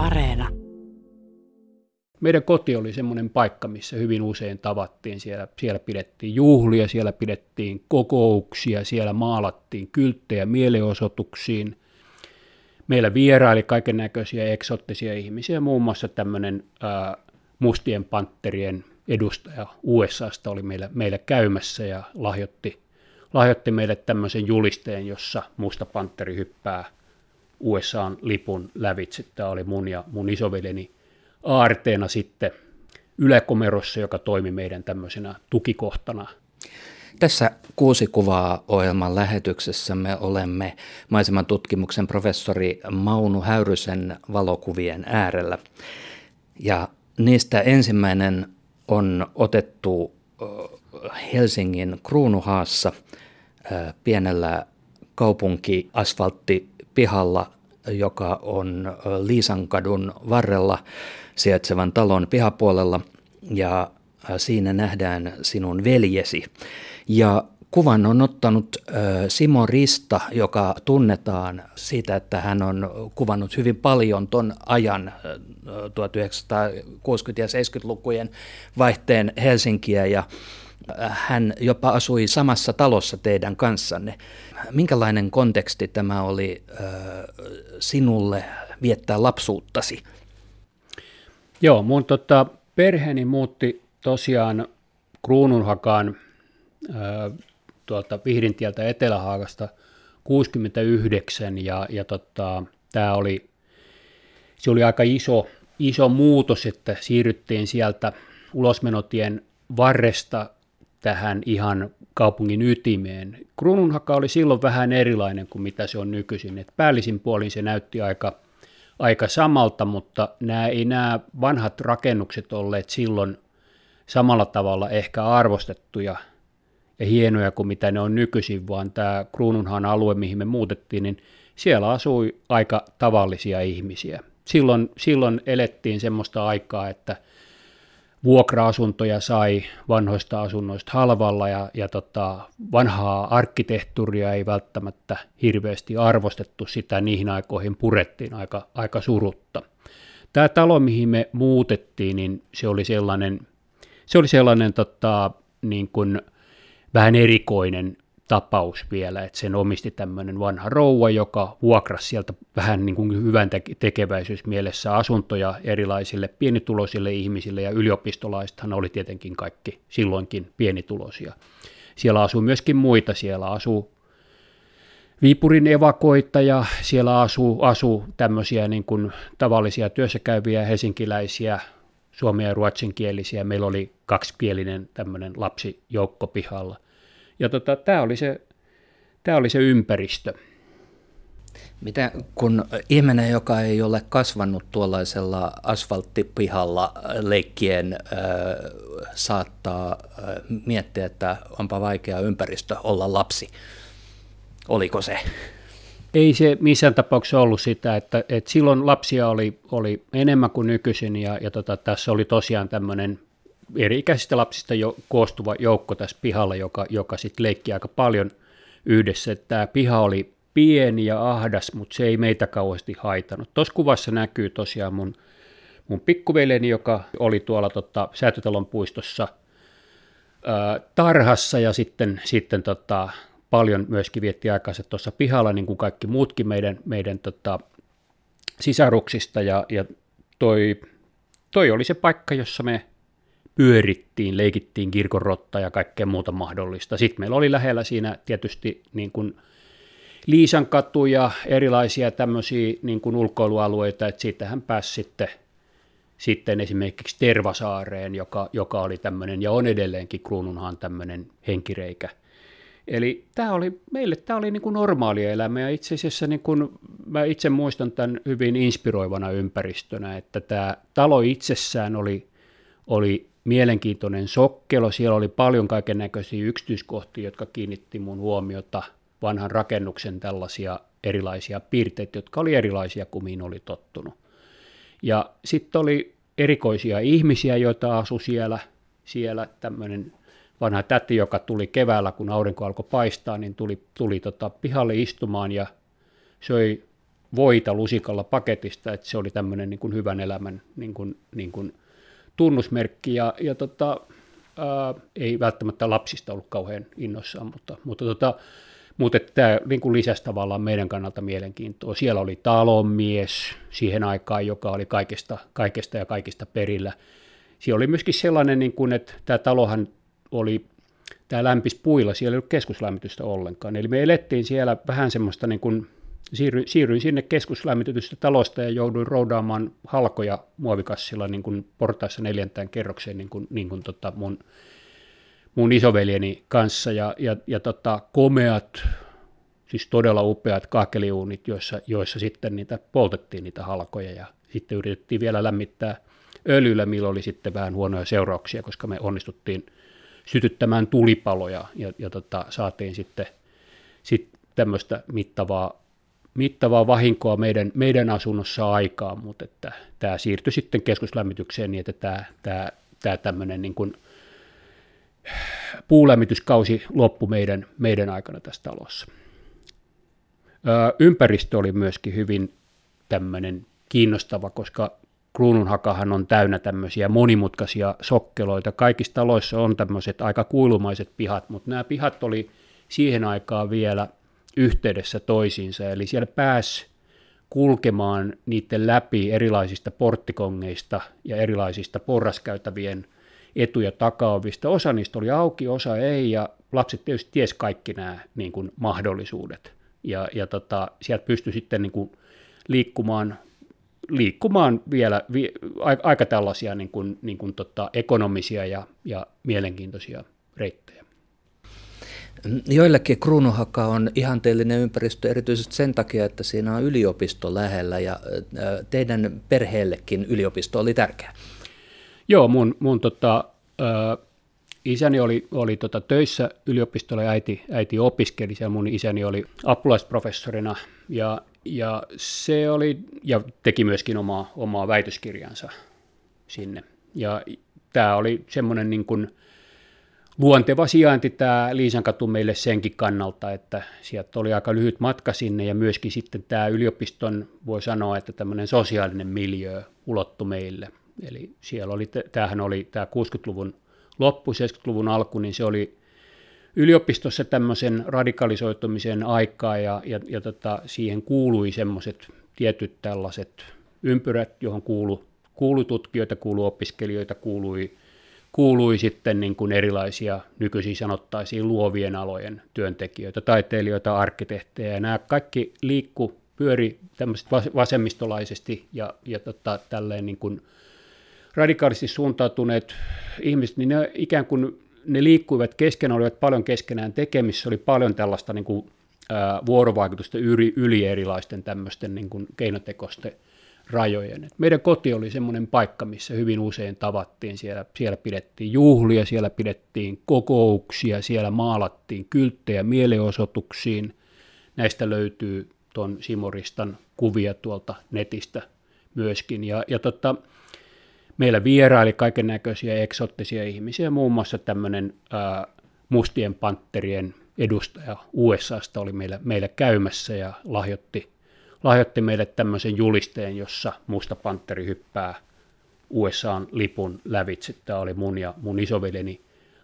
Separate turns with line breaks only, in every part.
Areena.
Meidän koti oli semmoinen paikka, missä hyvin usein tavattiin. Siellä, siellä pidettiin juhlia, siellä pidettiin kokouksia, siellä maalattiin kylttejä mielenosoituksiin. Meillä vieraili kaiken näköisiä eksottisia ihmisiä, muun muassa tämmöinen ää, mustien pantterien edustaja USAsta oli meillä, meillä käymässä ja lahjoitti, lahjoitti meille tämmöisen julisteen, jossa musta pantteri hyppää USAn lipun lävitse. Tämä oli mun ja mun isoveljeni aarteena sitten Yläkomerossa, joka toimi meidän tämmöisenä tukikohtana.
Tässä kuusi kuvaa ohjelman lähetyksessä me olemme maiseman tutkimuksen professori Maunu Häyrysen valokuvien äärellä. Ja niistä ensimmäinen on otettu Helsingin Kruunuhaassa pienellä kaupunkiasfalttipihalla, joka on Liisankadun varrella sijaitsevan talon pihapuolella ja siinä nähdään sinun veljesi. Ja kuvan on ottanut Simo Rista, joka tunnetaan siitä, että hän on kuvannut hyvin paljon ton ajan 1960- ja 70-lukujen vaihteen Helsinkiä ja hän jopa asui samassa talossa teidän kanssanne. Minkälainen konteksti tämä oli sinulle viettää lapsuuttasi?
Joo, mun tota, perheeni muutti tosiaan Kruununhakaan tuolta Vihdintieltä Etelähaagasta 69 ja, ja tota, tämä oli, se oli aika iso, iso muutos, että siirryttiin sieltä ulosmenotien varresta tähän ihan kaupungin ytimeen. Kruununhaka oli silloin vähän erilainen kuin mitä se on nykyisin. Et päällisin puolin se näytti aika, aika samalta, mutta nämä, ei nämä vanhat rakennukset olleet silloin samalla tavalla ehkä arvostettuja ja hienoja kuin mitä ne on nykyisin, vaan tämä Kruununhan alue, mihin me muutettiin, niin siellä asui aika tavallisia ihmisiä. Silloin, silloin elettiin semmoista aikaa, että vuokra-asuntoja sai vanhoista asunnoista halvalla ja, ja tota, vanhaa arkkitehtuuria ei välttämättä hirveästi arvostettu, sitä niihin aikoihin purettiin aika, aika surutta. Tämä talo, mihin me muutettiin, niin se oli sellainen, se oli sellainen tota, niin kuin, vähän erikoinen tapaus vielä, että sen omisti tämmöinen vanha rouva, joka vuokrasi sieltä vähän niin kuin hyvän tekeväisyysmielessä asuntoja erilaisille pienituloisille ihmisille, ja yliopistolaisethan oli tietenkin kaikki silloinkin pienituloisia. Siellä asuu myöskin muita, siellä asuu Viipurin evakoittaja, siellä asuu, asuu tämmöisiä niin kuin tavallisia työssäkäyviä helsinkiläisiä, suomen ja ruotsinkielisiä. Meillä oli kaksikielinen tämmöinen lapsijoukko pihalla. Ja tota, tämä oli, se, tämä oli se ympäristö.
Mitä kun ihminen, joka ei ole kasvanut tuollaisella asfalttipihalla leikkien, äh, saattaa äh, miettiä, että onpa vaikea ympäristö olla lapsi. Oliko se?
Ei se missään tapauksessa ollut sitä, että, että silloin lapsia oli, oli enemmän kuin nykyisin ja, ja tota, tässä oli tosiaan tämmöinen eri-ikäisistä lapsista jo, koostuva joukko tässä pihalla, joka, joka sitten leikki aika paljon yhdessä. Tämä piha oli pieni ja ahdas, mutta se ei meitä kauheasti haitanut. Tuossa kuvassa näkyy tosiaan mun, mun pikkuveljeni, joka oli tuolla tota, Säätötalon puistossa ää, tarhassa ja sitten, sitten tota, paljon myöskin vietti aikansa tuossa pihalla, niin kuin kaikki muutkin meidän, meidän tota, sisaruksista, ja, ja toi, toi oli se paikka, jossa me pyörittiin, leikittiin kirkonrotta ja kaikkea muuta mahdollista. Sitten meillä oli lähellä siinä tietysti niin kuin Liisan katu ja erilaisia tämmöisiä niin kuin ulkoilualueita, että siitähän pääsi sitten, sitten esimerkiksi Tervasaareen, joka, joka oli tämmöinen ja on edelleenkin Kruununhan tämmöinen henkireikä – Eli tämä oli, meille tämä oli niin kuin normaalia elämää ja itse asiassa niin kuin, mä itse muistan tämän hyvin inspiroivana ympäristönä, että tämä talo itsessään oli, oli mielenkiintoinen sokkelo, siellä oli paljon kaiken näköisiä yksityiskohtia, jotka kiinnitti mun huomiota vanhan rakennuksen tällaisia erilaisia piirteitä, jotka oli erilaisia kuin mihin oli tottunut. Ja sitten oli erikoisia ihmisiä, joita asui siellä, siellä tämmöinen vanha täti, joka tuli keväällä, kun aurinko alkoi paistaa, niin tuli, tuli tota pihalle istumaan ja söi voita lusikalla paketista, että se oli tämmöinen niin kuin hyvän elämän niin kuin, niin kuin tunnusmerkki, ja, ja tota, ää, ei välttämättä lapsista ollut kauhean innossaan, mutta, mutta, tota, mutta tämä niin kuin lisäsi tavallaan meidän kannalta mielenkiintoa. Siellä oli talonmies siihen aikaan, joka oli kaikesta, kaikesta ja kaikista perillä. Siellä oli myöskin sellainen, niin kuin, että tämä talohan oli tämä lämpis puilla, siellä ei ollut keskuslämmitystä ollenkaan. Eli me elettiin siellä vähän semmoista, niin kuin, siirryin, siirryin sinne keskuslämmitystä talosta ja jouduin roudaamaan halkoja muovikassilla niin kuin portaissa neljäntään kerrokseen niin kuin, niin kuin tota mun, mun isoveljeni kanssa. Ja, ja, ja tota, komeat, siis todella upeat kaakeliuunit, joissa, joissa sitten niitä poltettiin niitä halkoja ja sitten yritettiin vielä lämmittää öljyllä, millä oli sitten vähän huonoja seurauksia, koska me onnistuttiin – sytyttämään tulipaloja ja, ja tota, saatiin sitten sit tämmöistä mittavaa, mittavaa vahinkoa meidän, meidän asunnossa aikaan, mutta että tämä siirtyi sitten keskuslämmitykseen niin, että tämä, tämä, tämä tämmöinen niin kuin puulämmityskausi loppui meidän, meidän aikana tässä talossa. Ympäristö oli myöskin hyvin tämmöinen kiinnostava, koska kruununhakahan on täynnä tämmöisiä monimutkaisia sokkeloita. Kaikissa taloissa on tämmöiset aika kuilumaiset pihat, mutta nämä pihat oli siihen aikaan vielä yhteydessä toisiinsa, eli siellä pääsi kulkemaan niiden läpi erilaisista porttikongeista ja erilaisista porraskäytävien etu- ja takaovista. Osa niistä oli auki, osa ei, ja lapset tietysti ties kaikki nämä niin kuin, mahdollisuudet. Ja, ja tota, sieltä pystyi sitten niin kuin, liikkumaan liikkumaan vielä vi, aika tällaisia niin kuin, niin kuin tota, ekonomisia ja, ja mielenkiintoisia reittejä.
Joillekin Kruunuhaka on ihanteellinen ympäristö erityisesti sen takia, että siinä on yliopisto lähellä ja teidän perheellekin yliopisto oli tärkeä.
Joo, mun, mun tota, isäni oli, oli tota töissä yliopistolla ja äiti, äiti opiskeli siellä. Mun isäni oli apulaisprofessorina ja ja se oli, ja teki myöskin omaa, omaa väitöskirjansa sinne. Ja tämä oli semmoinen niin kuin luonteva sijainti tämä Liisankatu meille senkin kannalta, että sieltä oli aika lyhyt matka sinne ja myöskin sitten tämä yliopiston, voi sanoa, että tämmöinen sosiaalinen miljö ulottu meille. Eli siellä oli, tämähän oli tämä 60-luvun loppu, 70-luvun alku, niin se oli yliopistossa tämmöisen radikalisoitumisen aikaa ja, ja, ja tota, siihen kuului semmoiset tietyt tällaiset ympyrät, johon kuului, kuului tutkijoita, kuului opiskelijoita, kuului, kuului sitten niin kuin erilaisia nykyisin sanottaisiin luovien alojen työntekijöitä, taiteilijoita, arkkitehtejä. Nämä kaikki liikku, pyöri vasemmistolaisesti ja, ja tota, tälleen niin kuin radikaalisti suuntautuneet ihmiset, niin ne ikään kuin ne liikkuivat keskenään, olivat paljon keskenään tekemissä, oli paljon tällaista niin kuin, ää, vuorovaikutusta yli, yli erilaisten tämmöisten niin kuin keinotekosten rajojen. Et meidän koti oli semmoinen paikka, missä hyvin usein tavattiin, siellä, siellä pidettiin juhlia, siellä pidettiin kokouksia, siellä maalattiin kylttejä mielenosoituksiin. Näistä löytyy tuon Simoristan kuvia tuolta netistä myöskin. Ja, ja tota, meillä vieraili kaiken näköisiä eksottisia ihmisiä, muun muassa tämmöinen mustien pantterien edustaja USAsta oli meillä, meillä käymässä ja lahjoitti, lahjoitti meille tämmöisen julisteen, jossa musta pantteri hyppää USAn lipun lävitse. Tämä oli mun ja mun isoveljeni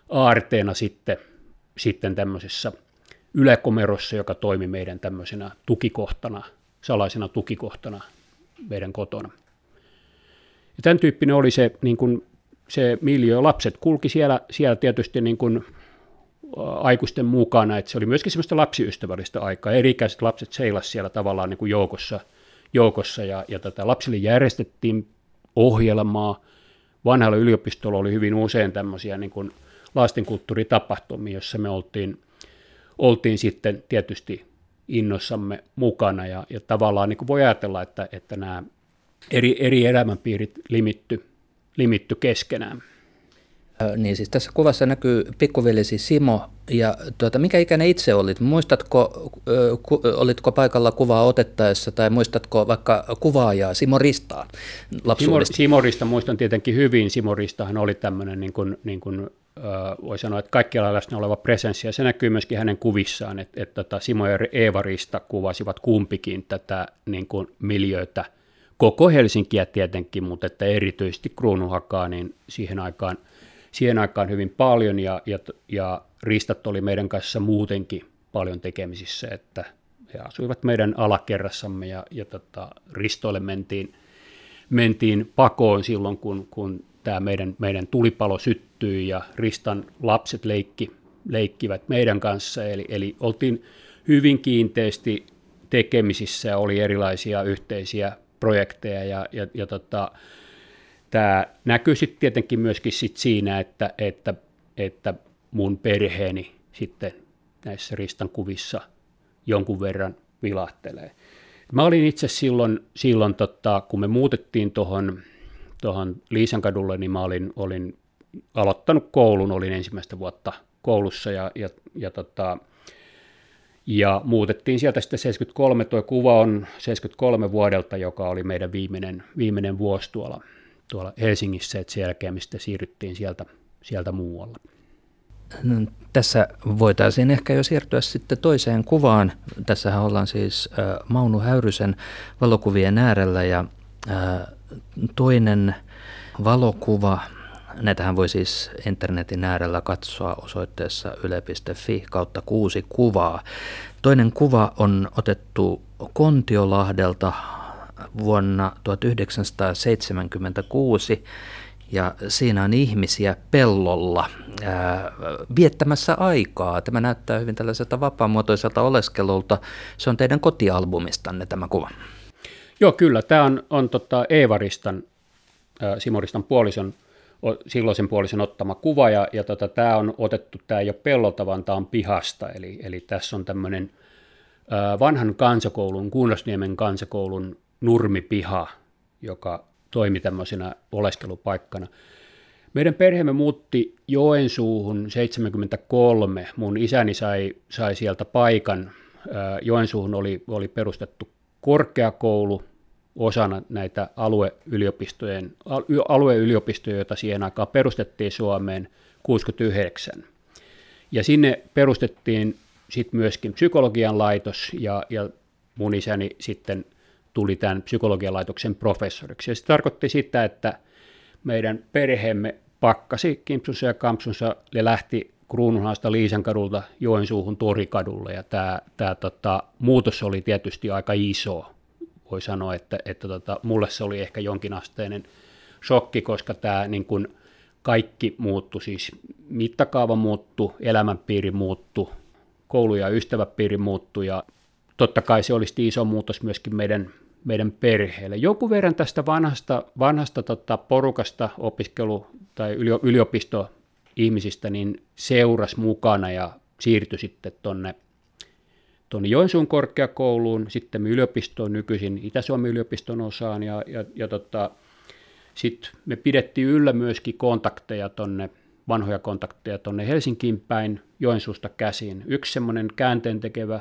aarteena sitten, sitten tämmöisessä yläkomerossa, joka toimi meidän tämmöisenä tukikohtana, salaisena tukikohtana meidän kotona. Ja tämän tyyppinen oli se, niin kuin, se miljö. Lapset kulki siellä, siellä tietysti niin kuin, aikuisten mukana, että se oli myöskin semmoista lapsiystävällistä aikaa. Eri-ikäiset lapset seilasivat siellä tavallaan niin kuin joukossa, joukossa ja, ja tätä lapsille järjestettiin ohjelmaa. Vanhalla yliopistolla oli hyvin usein tämmöisiä niin kuin lastenkulttuuritapahtumia, joissa me oltiin, oltiin sitten tietysti innossamme mukana ja, ja tavallaan niin kuin voi ajatella, että, että nämä eri, eri elämänpiirit limitty, limitty keskenään.
Niin siis tässä kuvassa näkyy pikkuveljesi Simo, ja tuota, mikä ikäinen itse olit? Muistatko, ku, olitko paikalla kuvaa otettaessa, tai muistatko vaikka kuvaajaa Simo Ristaa
Simo, Simo Rista muistan tietenkin hyvin. Simo Ristahan oli tämmöinen niin kuin, niin kuin voi sanoa, että kaikkialla läsnä oleva presenssi, ja se näkyy myöskin hänen kuvissaan, että, että tota Simo ja Eeva Rista kuvasivat kumpikin tätä niin kuin miljöötä, koko Helsinkiä tietenkin, mutta että erityisesti Kruunuhakaa, niin siihen aikaan, siihen aikaan hyvin paljon, ja, ja, ja Ristat oli meidän kanssa muutenkin paljon tekemisissä, että he asuivat meidän alakerrassamme, ja, ja tota, Ristoille mentiin, mentiin pakoon silloin, kun, kun tämä meidän, meidän tulipalo syttyi ja Ristan lapset leikki, leikkivät meidän kanssa, eli, eli oltiin hyvin kiinteästi tekemisissä oli erilaisia yhteisiä projekteja ja, ja, ja tota, tämä näkyy sitten tietenkin myöskin sit siinä, että, että, että mun perheeni sitten näissä Ristan kuvissa jonkun verran vilahtelee. Mä olin itse silloin, silloin tota, kun me muutettiin tuohon tuohon Liisankadulle, niin mä olin, olin aloittanut koulun, olin ensimmäistä vuotta koulussa ja, ja, ja, tota, ja muutettiin sieltä sitten 73, tuo kuva on 73 vuodelta, joka oli meidän viimeinen, viimeinen vuosi tuolla, tuolla Helsingissä, että sen jälkeen sitten siirryttiin sieltä, sieltä muualle.
No, tässä voitaisiin ehkä jo siirtyä sitten toiseen kuvaan. Tässähän ollaan siis äh, Maunu Häyrysen valokuvien äärellä ja äh, Toinen valokuva, näitähän voi siis internetin äärellä katsoa osoitteessa yle.fi kautta kuusi kuvaa. Toinen kuva on otettu Kontiolahdelta vuonna 1976 ja siinä on ihmisiä pellolla ää, viettämässä aikaa. Tämä näyttää hyvin tällaiselta vapaamuotoiselta oleskelulta. Se on teidän kotialbumistanne tämä kuva.
Joo, kyllä. Tämä on, on tota Eevaristan, äh, Simoristan puolison, silloisen puolison ottama kuva, ja, ja tota, tämä on otettu, tämä ei ole pellolta, vaan tämä on pihasta, eli, eli tässä on tämmöinen vanhan kansakoulun, Kuunnasniemen kansakoulun nurmipiha, joka toimi tämmöisenä oleskelupaikkana. Meidän perheemme muutti Joensuuhun 73. Mun isäni sai, sai sieltä paikan. Joensuuhun oli, oli perustettu korkeakoulu osana näitä alueyliopistojen, alueyliopistoja, joita siihen aikaan perustettiin Suomeen 69. Ja sinne perustettiin sitten myöskin psykologian laitos, ja, ja mun isäni sitten tuli tämän psykologian laitoksen professoriksi. Ja se tarkoitti sitä, että meidän perheemme pakkasi kimpsunsa ja kampsunsa ja lähti Kruununhaasta Liisankadulta Joensuuhun Torikadulle, ja tämä, tämä tota, muutos oli tietysti aika iso. Voi sanoa, että, että tota, mulle se oli ehkä jonkinasteinen shokki, koska tämä niin kun kaikki muuttui, siis mittakaava muuttui, elämänpiiri muuttui, koulu- ja ystäväpiiri muuttui, ja totta kai se olisi iso muutos myöskin meidän, meidän perheelle. Joku verran tästä vanhasta, vanhasta tota, porukasta opiskelu- tai yliopisto ihmisistä niin seuras mukana ja siirtyi sitten tuonne tuonne Joensuun korkeakouluun, sitten yliopistoon nykyisin Itä-Suomen yliopiston osaan ja, ja, ja tota, sitten me pidettiin yllä myöskin kontakteja tonne, vanhoja kontakteja tuonne Helsinkiin päin Joensuusta käsin. Yksi semmoinen käänteen tekevä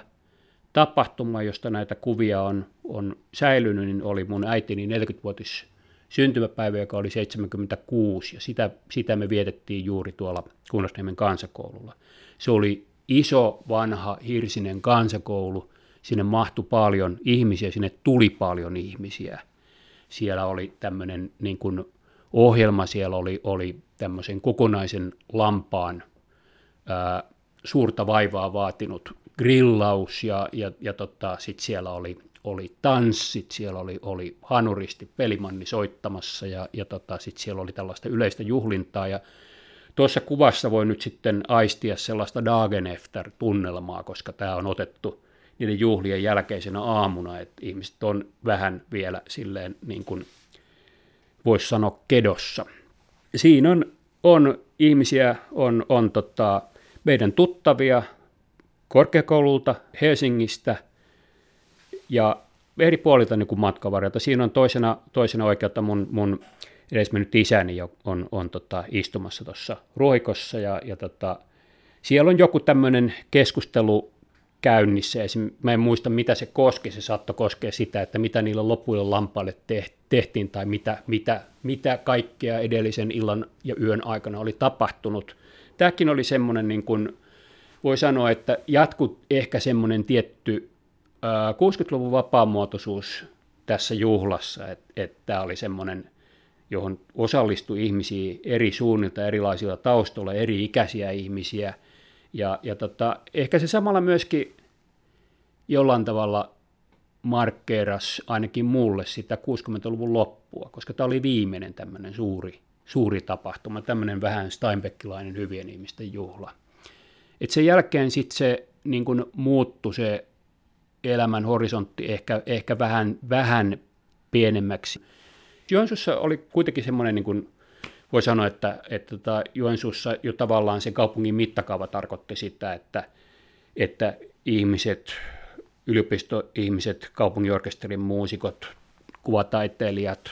tapahtuma, josta näitä kuvia on, on säilynyt, niin oli mun äitini 40-vuotis syntymäpäivä, joka oli 76, ja sitä, sitä me vietettiin juuri tuolla Kunnasniemen kansakoululla. Se oli iso, vanha, hirsinen kansakoulu, sinne mahtui paljon ihmisiä, sinne tuli paljon ihmisiä. Siellä oli tämmöinen niin kuin ohjelma, siellä oli, oli tämmöisen kokonaisen lampaan ää, suurta vaivaa vaatinut grillaus ja, ja, ja tota, sitten siellä oli oli tanssit, siellä oli, oli hanuristi, pelimanni soittamassa ja, ja tota, sitten siellä oli tällaista yleistä juhlintaa ja tuossa kuvassa voi nyt sitten aistia sellaista Dagenefter-tunnelmaa, koska tämä on otettu niiden juhlien jälkeisenä aamuna, että ihmiset on vähän vielä silleen niin kuin voisi sanoa kedossa. Siinä on, on ihmisiä, on, on tota, meidän tuttavia korkeakoululta, Helsingistä – ja eri puolilta niin matkavarjalta. Siinä on toisena, toisena oikeutta mun, mun edesmennyt isäni on, on tota, istumassa tuossa ruohikossa ja, ja tota, siellä on joku tämmöinen keskustelu käynnissä. Esim. mä en muista, mitä se koski. Se saattoi koskea sitä, että mitä niillä lopuilla lampaille tehtiin tai mitä, mitä, mitä kaikkea edellisen illan ja yön aikana oli tapahtunut. tämäkin oli semmoinen, niin kuin, voi sanoa, että jatku ehkä semmoinen tietty 60-luvun vapaamuotoisuus tässä juhlassa, että, että tämä oli semmoinen, johon osallistui ihmisiä eri suunnilta, erilaisilla taustoilla, eri ikäisiä ihmisiä. Ja, ja tota, ehkä se samalla myöskin jollain tavalla markkeeras ainakin mulle sitä 60-luvun loppua, koska tämä oli viimeinen tämmöinen suuri, suuri tapahtuma, tämmöinen vähän Steinbeckilainen hyvien ihmisten juhla. Et sen jälkeen sitten se niin kun muuttui se elämän horisontti ehkä, ehkä vähän, vähän pienemmäksi. Joensuussa oli kuitenkin semmoinen, niin kuin voi sanoa, että, että tota, Joensuussa jo tavallaan se kaupungin mittakaava tarkoitti sitä, että, että ihmiset, yliopistoihmiset, kaupunginorkesterin muusikot, kuvataiteilijat,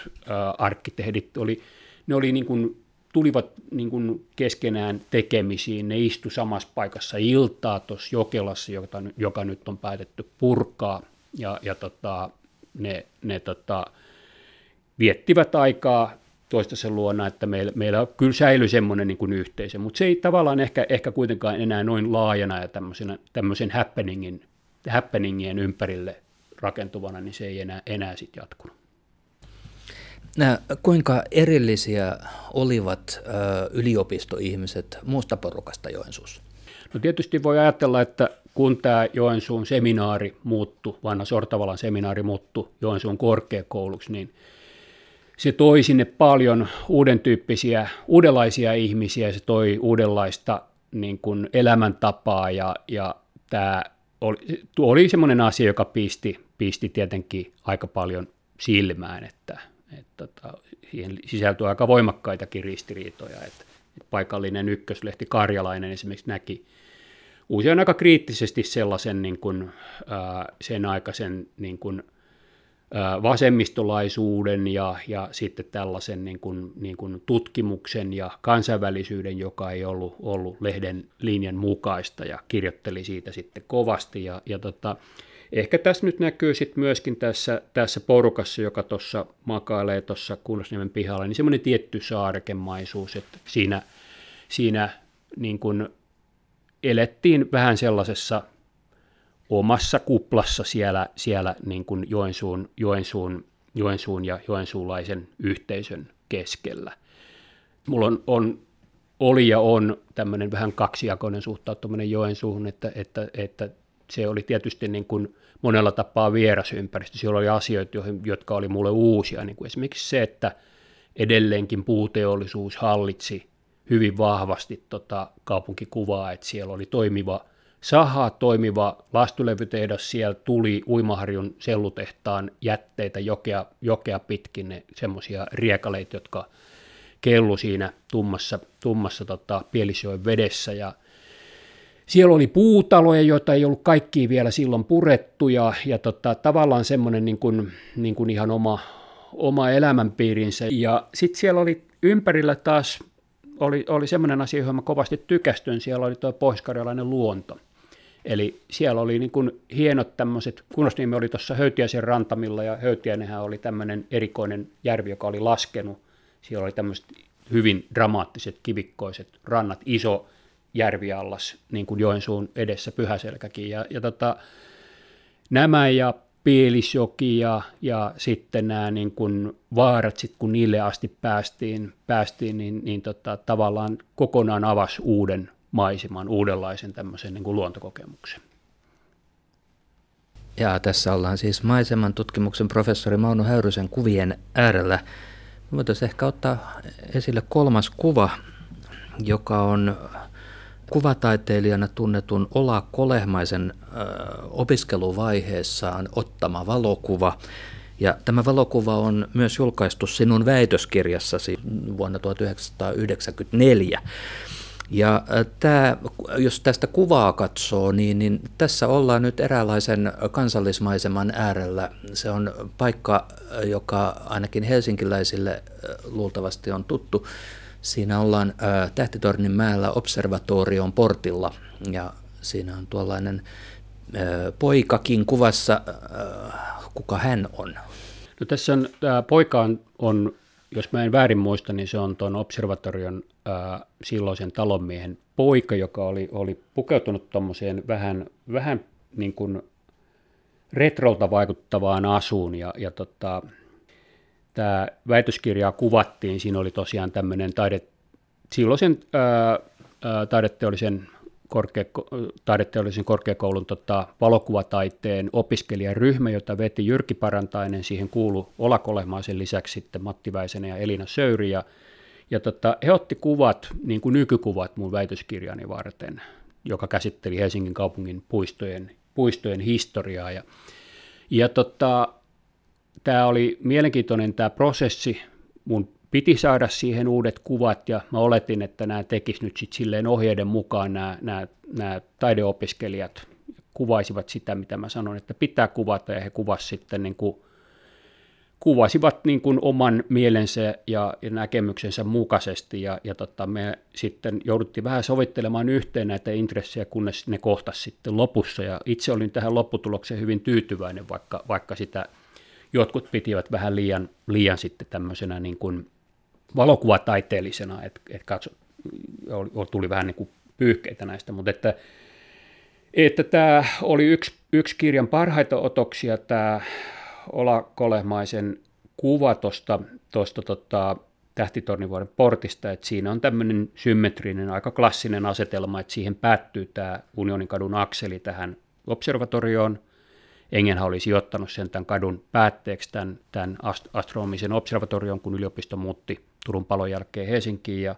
arkkitehdit, oli, ne oli niin kuin tulivat niin kuin keskenään tekemisiin, ne istu samassa paikassa iltaa tuossa Jokelassa, joka, joka nyt on päätetty purkaa, ja, ja tota, ne, ne tota, viettivät aikaa toistensa luona, että meillä, meillä kyllä säilyi semmoinen niin kuin yhteisö, mutta se ei tavallaan ehkä, ehkä kuitenkaan enää noin laajana ja tämmöisen happeningin, happeningien ympärille rakentuvana, niin se ei enää, enää sitten jatkunut.
Kuinka erillisiä olivat yliopistoihmiset muusta porukasta Joensuussa?
No tietysti voi ajatella, että kun tämä Joensuun seminaari muuttu, vanha Sortavalan seminaari muuttu Joensuun korkeakouluksi, niin se toi sinne paljon uuden tyyppisiä, uudenlaisia ihmisiä, se toi uudenlaista niin kuin elämäntapaa ja, ja tämä oli, oli semmoinen asia, joka pisti, pisti tietenkin aika paljon silmään, että että tota, siihen sisältyy aika voimakkaitakin ristiriitoja. Että, että paikallinen ykköslehti Karjalainen esimerkiksi näki usein aika kriittisesti sellaisen niin kuin, ää, sen aikaisen niin kuin, ää, vasemmistolaisuuden ja, ja sitten tällaisen niin kuin, niin kuin tutkimuksen ja kansainvälisyyden, joka ei ollut, ollut lehden linjan mukaista ja kirjoitteli siitä sitten kovasti. Ja, ja tota, Ehkä tässä nyt näkyy sitten myöskin tässä, tässä porukassa, joka tuossa makailee tuossa Kunnasniemen pihalla, niin semmoinen tietty saarkemaisuus, että siinä, siinä niin kuin elettiin vähän sellaisessa omassa kuplassa siellä, siellä niin kuin Joensuun, Joensuun, Joensuun ja joensuulaisen yhteisön keskellä. Mulla on, on oli ja on tämmöinen vähän kaksijakoinen suhtautuminen Joensuuhun, että, että, että se oli tietysti niin kuin monella tapaa vieras ympäristö. Siellä oli asioita, jotka oli mulle uusia, niin kuin esimerkiksi se, että edelleenkin puuteollisuus hallitsi hyvin vahvasti tota kaupunkikuvaa, että siellä oli toimiva saha, toimiva lastulevytehdas, siellä tuli Uimaharjun sellutehtaan jätteitä jokea, jokea pitkin, semmoisia riekaleita, jotka kellu siinä tummassa, tummassa tota, Pielisjoen vedessä, ja siellä oli puutaloja, joita ei ollut kaikki vielä silloin purettu ja, ja tota, tavallaan semmoinen niin kuin, niin kuin ihan oma, oma elämänpiirinsä. Ja sitten siellä oli ympärillä taas oli, oli semmoinen asia, johon mä kovasti tykästyn, siellä oli tuo pohjoiskarjalainen luonto. Eli siellä oli niin kuin hienot tämmöiset, Kunnosniemi oli tuossa Höytiäisen rantamilla ja Höytiäinenhän oli tämmöinen erikoinen järvi, joka oli laskenut. Siellä oli tämmöiset hyvin dramaattiset kivikkoiset rannat, iso järviallas, niin kuin Joensuun edessä Pyhäselkäkin. Ja, ja tota, nämä ja Pielisjoki ja, ja sitten nämä niin kuin vaarat, sit kun niille asti päästiin, päästiin niin, niin tota, tavallaan kokonaan avasi uuden maiseman, uudenlaisen tämmöisen niin kuin luontokokemuksen.
Ja tässä ollaan siis maiseman tutkimuksen professori Mauno Häyrysen kuvien äärellä. Voitaisiin ehkä ottaa esille kolmas kuva, joka on kuvataiteilijana tunnetun Ola Kolehmaisen ö, opiskeluvaiheessaan ottama valokuva. Ja tämä valokuva on myös julkaistu sinun väitöskirjassasi vuonna 1994. Ja tämä, jos tästä kuvaa katsoo, niin, niin tässä ollaan nyt eräänlaisen kansallismaiseman äärellä. Se on paikka, joka ainakin helsinkiläisille luultavasti on tuttu. Siinä ollaan Tähtitornin mäellä observatorion portilla ja siinä on tuollainen poikakin kuvassa. Kuka hän on?
No tässä on, tämä poika on, on jos mä en väärin muista, niin se on tuon observatorion ää, silloisen talonmiehen poika, joka oli, oli pukeutunut tuommoiseen vähän, vähän niin kuin retrolta vaikuttavaan asuun ja, ja tota, tämä väitöskirjaa kuvattiin, siinä oli tosiaan tämmöinen taide, silloisen ää, taideteollisen, korkeako, taideteollisen korkeakoulun tota, valokuvataiteen opiskelijaryhmä, jota veti Jyrki Parantainen, siihen kuulu Ola Kolehmaisen lisäksi sitten Matti Väisänen ja Elina Söyri, ja, ja tota, he otti kuvat, niin kuin nykykuvat mun väitöskirjani varten, joka käsitteli Helsingin kaupungin puistojen, puistojen historiaa, ja, ja tota, tämä oli mielenkiintoinen tämä prosessi. Mun piti saada siihen uudet kuvat ja mä oletin, että nämä tekis nyt sitten silleen ohjeiden mukaan nämä, nämä, nämä taideopiskelijat kuvaisivat sitä, mitä mä sanoin, että pitää kuvata ja he kuvasivat sitten niin kuin, kuvasivat niin kuin oman mielensä ja, ja näkemyksensä mukaisesti ja, ja tota, me sitten jouduttiin vähän sovittelemaan yhteen näitä intressejä, kunnes ne kohtasi sitten lopussa ja itse olin tähän lopputulokseen hyvin tyytyväinen, vaikka, vaikka sitä jotkut pitivät vähän liian, liian sitten tämmöisenä niin kuin valokuvataiteellisena, että, että katso, tuli vähän niin kuin pyyhkeitä näistä, mutta että, että tämä oli yksi, yksi kirjan parhaita otoksia, tämä Ola Kolehmaisen kuva tuosta tota, tähtitornivuoden portista, että siinä on tämmöinen symmetrinen, aika klassinen asetelma, että siihen päättyy tämä Unioninkadun akseli tähän observatorioon – Engenhän oli sijoittanut sen tämän kadun päätteeksi tämän, tämän astronomisen observatorion, kun yliopisto muutti Turun palon jälkeen Helsinkiin. Ja,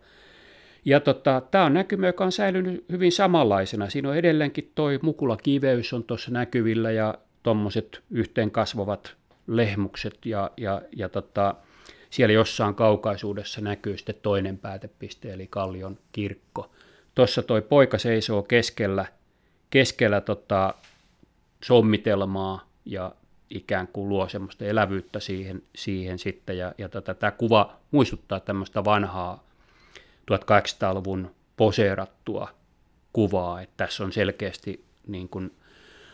ja tota, tämä on näkymä, joka on säilynyt hyvin samanlaisena. Siinä on edelleenkin mukula kiveys on tuossa näkyvillä ja tuommoiset yhteen kasvavat lehmukset ja, ja, ja tota, siellä jossain kaukaisuudessa näkyy sitten toinen päätepiste eli Kallion kirkko. Tuossa toi poika seisoo keskellä, keskellä tota, sommitelmaa ja ikään kuin luo semmoista elävyyttä siihen, siihen sitten. Ja, ja tota, tämä kuva muistuttaa tämmöistä vanhaa 1800-luvun poseerattua kuvaa, että tässä on selkeästi niin kuin,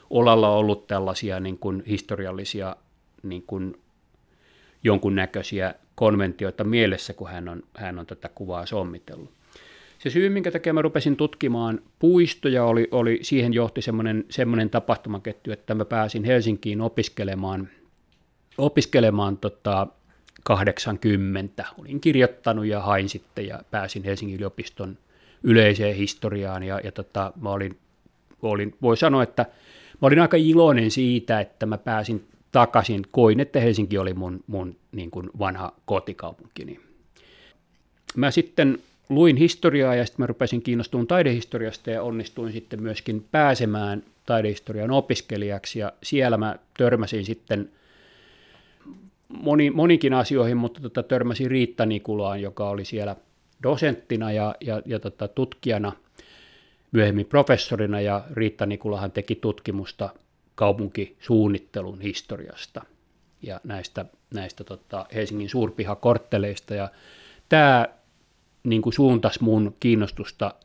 Olalla ollut tällaisia niin kuin, historiallisia niin kuin, jonkunnäköisiä konventioita mielessä, kun hän on, hän on tätä kuvaa sommitellut. Se syy, minkä takia mä rupesin tutkimaan puistoja, oli, oli siihen johti semmoinen, semmoinen tapahtumaketju, että mä pääsin Helsinkiin opiskelemaan, opiskelemaan tota 80. Olin kirjoittanut ja hain sitten ja pääsin Helsingin yliopiston yleiseen historiaan ja, ja tota, mä olin, olin, voi sanoa, että mä olin aika iloinen siitä, että mä pääsin takaisin. Koin, että Helsinki oli mun, mun niin kuin vanha kotikaupunkini. Mä sitten luin historiaa ja sitten mä rupesin kiinnostumaan taidehistoriasta ja onnistuin sitten myöskin pääsemään taidehistorian opiskelijaksi. Ja siellä mä törmäsin sitten moni, monikin asioihin, mutta tota, törmäsin Riitta Nikulaan, joka oli siellä dosenttina ja, ja, ja tota, tutkijana, myöhemmin professorina. Ja Riitta Nikulahan teki tutkimusta kaupunkisuunnittelun historiasta ja näistä, näistä tota, Helsingin suurpihakortteleista. Ja tämä niin kuin suuntasi mun kiinnostusta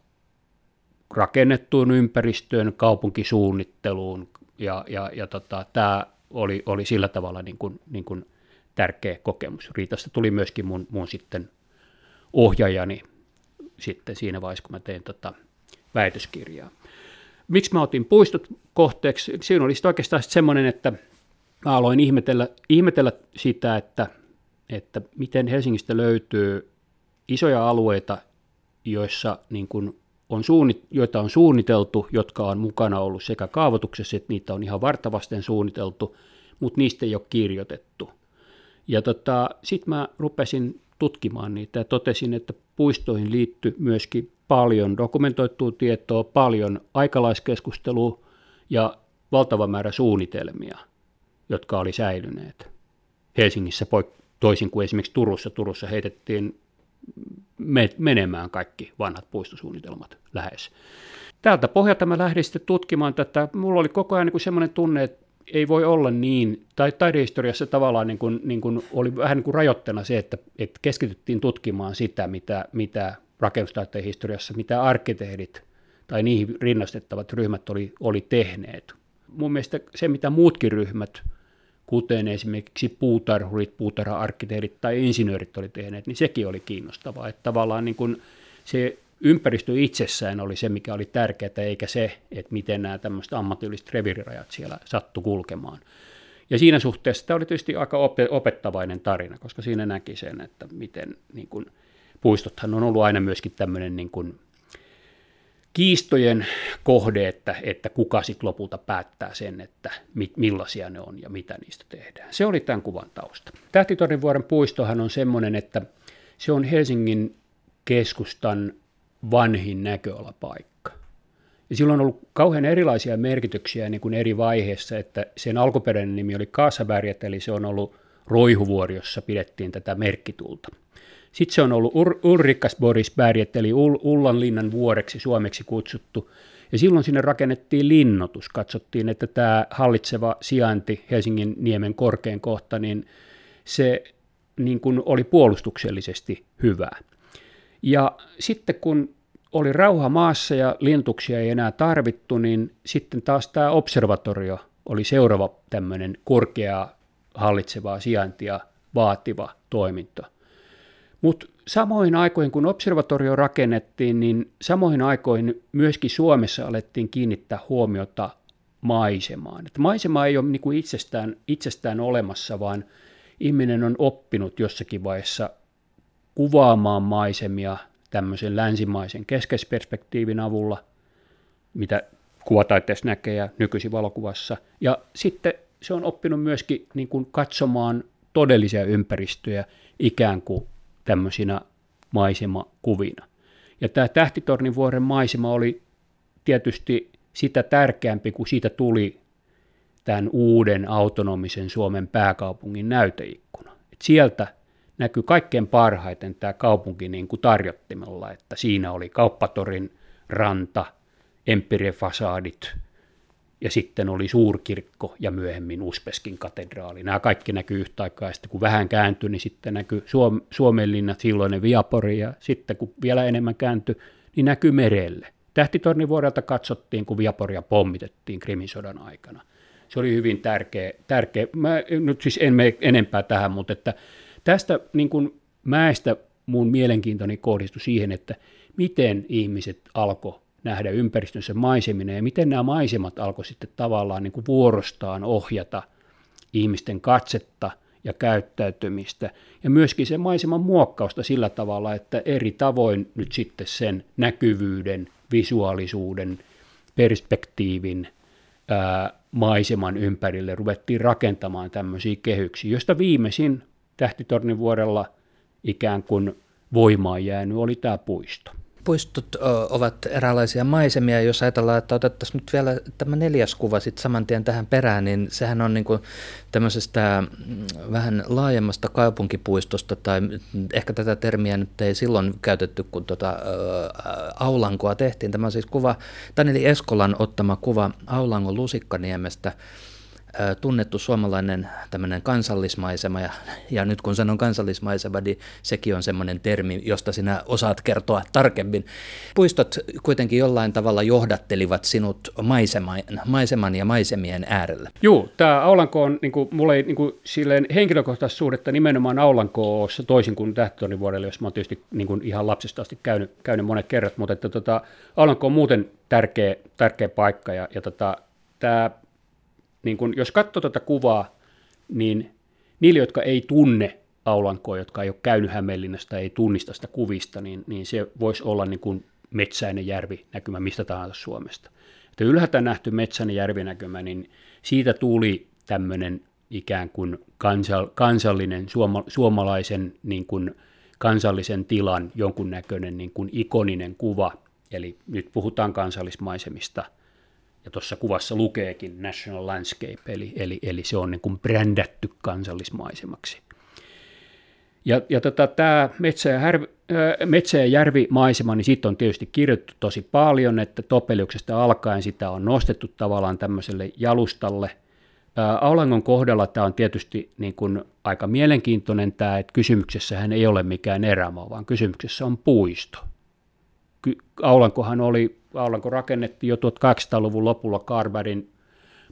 rakennettuun ympäristöön, kaupunkisuunnitteluun ja, ja, ja tota, tämä oli, oli sillä tavalla niin kuin, niin kuin tärkeä kokemus. Riitasta tuli myöskin mun, mun sitten ohjaajani sitten siinä vaiheessa, kun mä tein tota väitöskirjaa. Miksi mä otin puistot kohteeksi? Siinä oli oikeastaan semmoinen, että mä aloin ihmetellä, ihmetellä sitä, että, että miten Helsingistä löytyy isoja alueita, joissa niin kuin on suunnit, joita on suunniteltu, jotka on mukana ollut sekä kaavoituksessa, että niitä on ihan vartavasten suunniteltu, mutta niistä ei ole kirjoitettu. Ja tota, sitten mä rupesin tutkimaan niitä ja totesin, että puistoihin liittyy myöskin paljon dokumentoitua tietoa, paljon aikalaiskeskustelua ja valtava määrä suunnitelmia, jotka oli säilyneet. Helsingissä toisin kuin esimerkiksi Turussa. Turussa heitettiin menemään kaikki vanhat puistosuunnitelmat lähes. Tältä pohjalta mä lähdin sitten tutkimaan tätä. Mulla oli koko ajan niin semmoinen tunne, että ei voi olla niin, tai taidehistoriassa tavallaan niin kuin, niin kuin oli vähän niin kuin rajoitteena se, että, että keskityttiin tutkimaan sitä, mitä, mitä rakennustaiteen historiassa, mitä arkkitehdit tai niihin rinnastettavat ryhmät oli, oli tehneet. Mun mielestä se, mitä muutkin ryhmät kuten esimerkiksi puutarhurit, puutarha-arkkitehdit tai insinöörit oli tehneet, niin sekin oli kiinnostavaa. Että tavallaan niin kuin se ympäristö itsessään oli se, mikä oli tärkeää, eikä se, että miten nämä tämmöiset ammatilliset reviirirajat siellä sattu kulkemaan. Ja siinä suhteessa tämä oli tietysti aika opettavainen tarina, koska siinä näki sen, että miten niin kuin, puistothan on ollut aina myöskin tämmöinen niin kuin, kiistojen kohde, että, että kuka sitten lopulta päättää sen, että mit, millaisia ne on ja mitä niistä tehdään. Se oli tämän kuvan tausta. Tähtitornivuoren puistohan on semmoinen, että se on Helsingin keskustan vanhin näköalapaikka. Ja silloin on ollut kauhean erilaisia merkityksiä niin kuin eri vaiheissa, että sen alkuperäinen nimi oli Kaasaberget, eli se on ollut Roihuvuori, jossa pidettiin tätä merkkitulta. Sitten se on ollut Ur- Ulrikas Boris Berget, eli Ullanlinnan vuoreksi suomeksi kutsuttu. Ja silloin sinne rakennettiin linnoitus. Katsottiin, että tämä hallitseva sijainti Helsingin niemen korkein kohta, niin se niin kuin oli puolustuksellisesti hyvää. Ja sitten kun oli rauha maassa ja lintuksia ei enää tarvittu, niin sitten taas tämä observatorio oli seuraava tämmöinen korkea hallitsevaa sijaintia vaativa toiminto. Mutta samoihin aikoihin, kun observatorio rakennettiin, niin samoihin aikoihin myöskin Suomessa alettiin kiinnittää huomiota maisemaan. Et maisema ei ole niinku itsestään, itsestään olemassa, vaan ihminen on oppinut jossakin vaiheessa kuvaamaan maisemia tämmöisen länsimaisen keskeisperspektiivin avulla, mitä kuvataiteessa näkee ja nykyisin valokuvassa. Ja sitten se on oppinut myöskin niin kuin katsomaan todellisia ympäristöjä ikään kuin tämmöisinä maisemakuvina. Ja tämä Tähtitornivuoren maisema oli tietysti sitä tärkeämpi, kun siitä tuli tämän uuden autonomisen Suomen pääkaupungin näyteikkuna. Et sieltä näkyy kaikkein parhaiten tämä kaupunki niin kuin tarjottimella, että siinä oli kauppatorin ranta, empirefasaadit ja sitten oli suurkirkko ja myöhemmin Uspeskin katedraali. Nämä kaikki näkyy yhtä aikaa ja sitten kun vähän kääntyi, niin sitten näkyy Suom- Suomenlinnat, silloinen Viapori ja sitten kun vielä enemmän kääntyi, niin näkyy merelle. Tähtitornivuodelta katsottiin, kun Viaporia pommitettiin Krimisodan aikana. Se oli hyvin tärkeä. tärkeä. Mä nyt siis en mene enempää tähän, mutta että tästä niin kuin mäestä mun mielenkiintoni kohdistui siihen, että miten ihmiset alkoi nähdä ympäristönsä maisemina ja miten nämä maisemat alkoi sitten tavallaan niin kuin vuorostaan ohjata ihmisten katsetta ja käyttäytymistä ja myöskin se maiseman muokkausta sillä tavalla, että eri tavoin nyt sitten sen näkyvyyden, visuaalisuuden, perspektiivin, ää, maiseman ympärille ruvettiin rakentamaan tämmöisiä kehyksiä, joista viimeisin Tähtitornin vuorella ikään kuin voimaan jäänyt oli tämä puisto.
Puistot ovat eräänlaisia maisemia. Jos ajatellaan, että otettaisiin nyt vielä tämä neljäs kuva sitten saman tien tähän perään, niin sehän on niin kuin tämmöisestä mm, vähän laajemmasta kaupunkipuistosta, tai ehkä tätä termiä nyt ei silloin käytetty, kun tuota, Aulankoa tehtiin. Tämä on siis kuva, Taneli Eskolan ottama kuva Aulangon Lusikkaniemestä tunnettu suomalainen tämmöinen kansallismaisema, ja, ja nyt kun sanon kansallismaisema, niin sekin on semmoinen termi, josta sinä osaat kertoa tarkemmin. Puistot kuitenkin jollain tavalla johdattelivat sinut maiseman, maiseman ja maisemien äärelle.
Joo, tämä Aulanko on, niin kuin, mulla ei niin kuin, silleen henkilökohtaista suhdetta nimenomaan Aulankoossa toisin kuin Tähtönin vuodelle, jos mä oon tietysti niin kuin ihan lapsesta asti käynyt, käynyt monet kerrat, mutta että, tota, Aulanko on muuten tärkeä, tärkeä paikka, ja, ja tota, tämä niin kun, jos katsoo tuota kuvaa, niin niille, jotka ei tunne Aulankoa, jotka ei ole käynyt Hämeenlinnasta, ei tunnista sitä kuvista, niin, niin se voisi olla niin kuin metsäinen järvi näkymä mistä tahansa Suomesta. Että ylhäältä nähty metsäinen järvinäkymä, niin siitä tuli tämmöinen ikään kuin kansal, kansallinen suoma, suomalaisen niin kuin kansallisen tilan jonkunnäköinen niin kuin ikoninen kuva. Eli nyt puhutaan kansallismaisemista – ja tuossa kuvassa lukeekin National Landscape, eli, eli, eli se on niin kuin brändätty kansallismaisemaksi. Ja, ja tota, tämä metsä- ja, härvi, äh, metsä- ja järvimaisema, niin siitä on tietysti kirjoittu tosi paljon, että Topeliuksesta alkaen sitä on nostettu tavallaan tämmöiselle jalustalle. Ää, Aulangon kohdalla tämä on tietysti niin kuin aika mielenkiintoinen tämä, että kysymyksessähän ei ole mikään erämaa, vaan kysymyksessä on puisto. Aulankohan oli Aulanko rakennettiin jo 1800-luvun lopulla Carberin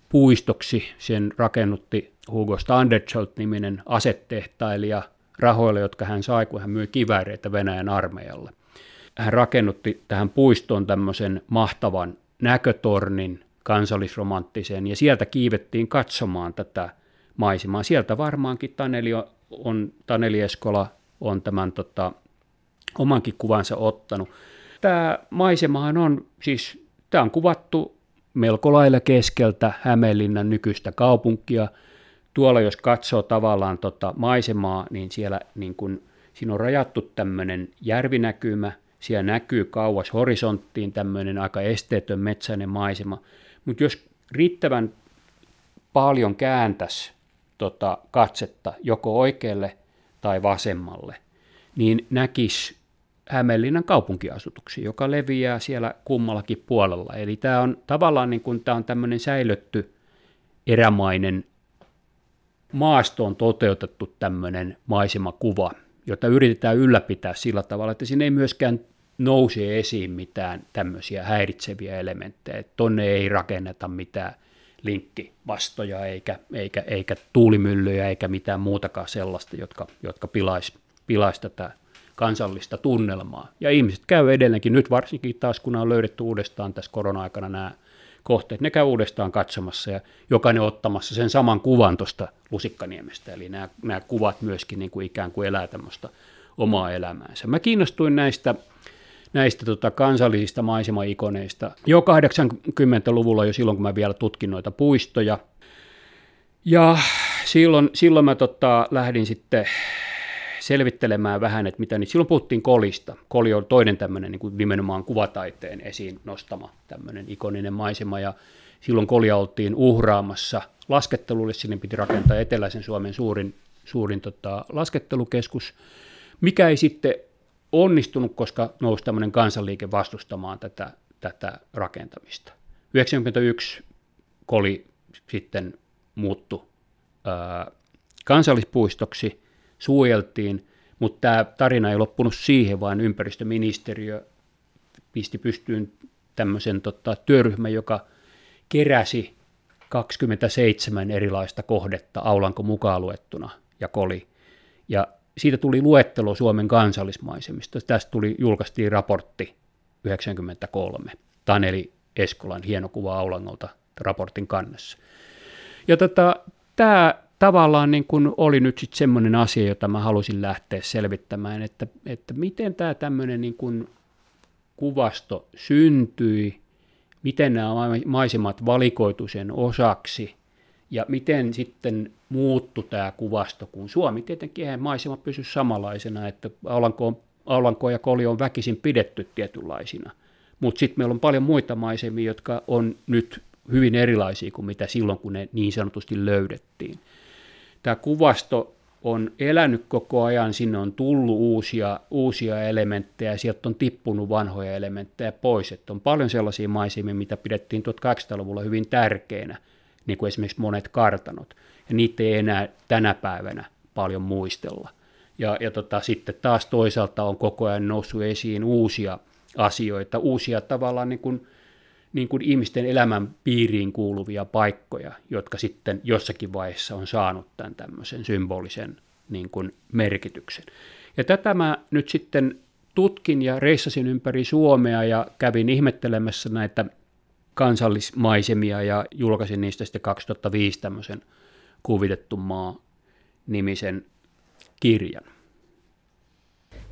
puistoksi. Sen rakennutti Hugo Standerschult-niminen asetehtailija rahoilla, jotka hän sai, kun hän myi kivääreitä Venäjän armeijalle. Hän rakennutti tähän puistoon tämmöisen mahtavan näkötornin kansallisromanttisen, ja sieltä kiivettiin katsomaan tätä maisemaa. Sieltä varmaankin Taneli, on, Taneli Eskola on tämän tota, omankin kuvansa ottanut. Tämä maisemahan on siis, tämä on kuvattu melko lailla keskeltä Hämeenlinnan nykyistä kaupunkia. Tuolla jos katsoo tavallaan tota maisemaa, niin siellä niin kun, siinä on rajattu tämmöinen järvinäkymä, siellä näkyy kauas horisonttiin tämmöinen aika esteetön metsäinen maisema, mutta jos riittävän paljon kääntäisi tota katsetta joko oikealle tai vasemmalle, niin näkisi Hämeenlinnan kaupunkiasutuksi, joka leviää siellä kummallakin puolella. Eli tämä on tavallaan niin kuin, tämä on tämmöinen säilötty erämainen maastoon toteutettu tämmöinen maisemakuva, jota yritetään ylläpitää sillä tavalla, että siinä ei myöskään nouse esiin mitään tämmöisiä häiritseviä elementtejä. Tonne ei rakenneta mitään linkkivastoja eikä, eikä, eikä tuulimyllyjä eikä mitään muutakaan sellaista, jotka, jotka pilaisi pilais tätä kansallista tunnelmaa. Ja ihmiset käy edelleenkin, nyt varsinkin taas kun on löydetty uudestaan tässä korona-aikana nämä kohteet, ne käy uudestaan katsomassa ja jokainen ottamassa sen saman kuvan tuosta Lusikkaniemestä, eli nämä, nämä kuvat myöskin niin kuin ikään kuin elää tämmöistä omaa elämäänsä. Mä kiinnostuin näistä näistä tota, kansallisista maisemaikoneista jo 80-luvulla, jo silloin kun mä vielä tutkin noita puistoja. Ja silloin, silloin mä tota, lähdin sitten selvittelemään vähän, että mitä niin silloin puhuttiin kolista. Koli on toinen tämmöinen niin nimenomaan kuvataiteen esiin nostama tämmöinen ikoninen maisema ja silloin kolia oltiin uhraamassa laskettelulle, sinne piti rakentaa eteläisen Suomen suurin, suurin tota, laskettelukeskus, mikä ei sitten onnistunut, koska nousi tämmöinen kansanliike vastustamaan tätä, tätä rakentamista. 91 koli sitten muuttu ää, kansallispuistoksi, suojeltiin, mutta tämä tarina ei loppunut siihen, vaan ympäristöministeriö pisti pystyyn tämmöisen tota, työryhmän, joka keräsi 27 erilaista kohdetta Aulanko mukaan luettuna ja koli. Ja siitä tuli luettelo Suomen kansallismaisemista. Tästä tuli, julkaistiin raportti 93. Taneli Eskolan hieno kuva Aulangolta raportin kannessa. Ja tota, tämä tavallaan niin kun oli nyt sitten semmoinen asia, jota mä halusin lähteä selvittämään, että, että miten tämä tämmöinen niin kun kuvasto syntyi, miten nämä maisemat valikoitu sen osaksi ja miten sitten muuttu tämä kuvasto, kun Suomi tietenkin eihän maisema pysy samanlaisena, että Aulanko, Aulanko ja Koli on väkisin pidetty tietynlaisina. Mutta sitten meillä on paljon muita maisemia, jotka on nyt hyvin erilaisia kuin mitä silloin, kun ne niin sanotusti löydettiin. Tämä kuvasto on elänyt koko ajan, sinne on tullut uusia, uusia elementtejä, sieltä on tippunut vanhoja elementtejä pois. Että on paljon sellaisia maisemia, mitä pidettiin 1800-luvulla hyvin tärkeinä, niin kuin esimerkiksi monet kartanot ja niitä ei enää tänä päivänä paljon muistella. Ja, ja tota, sitten taas toisaalta on koko ajan noussut esiin uusia asioita, uusia tavallaan niin kuin, niin kuin ihmisten elämän piiriin kuuluvia paikkoja, jotka sitten jossakin vaiheessa on saanut tämän tämmöisen symbolisen niin kuin merkityksen. Ja tätä mä nyt sitten tutkin ja reissasin ympäri Suomea ja kävin ihmettelemässä näitä kansallismaisemia ja julkaisin niistä sitten 2005 tämmöisen kuvitettu maa nimisen kirjan.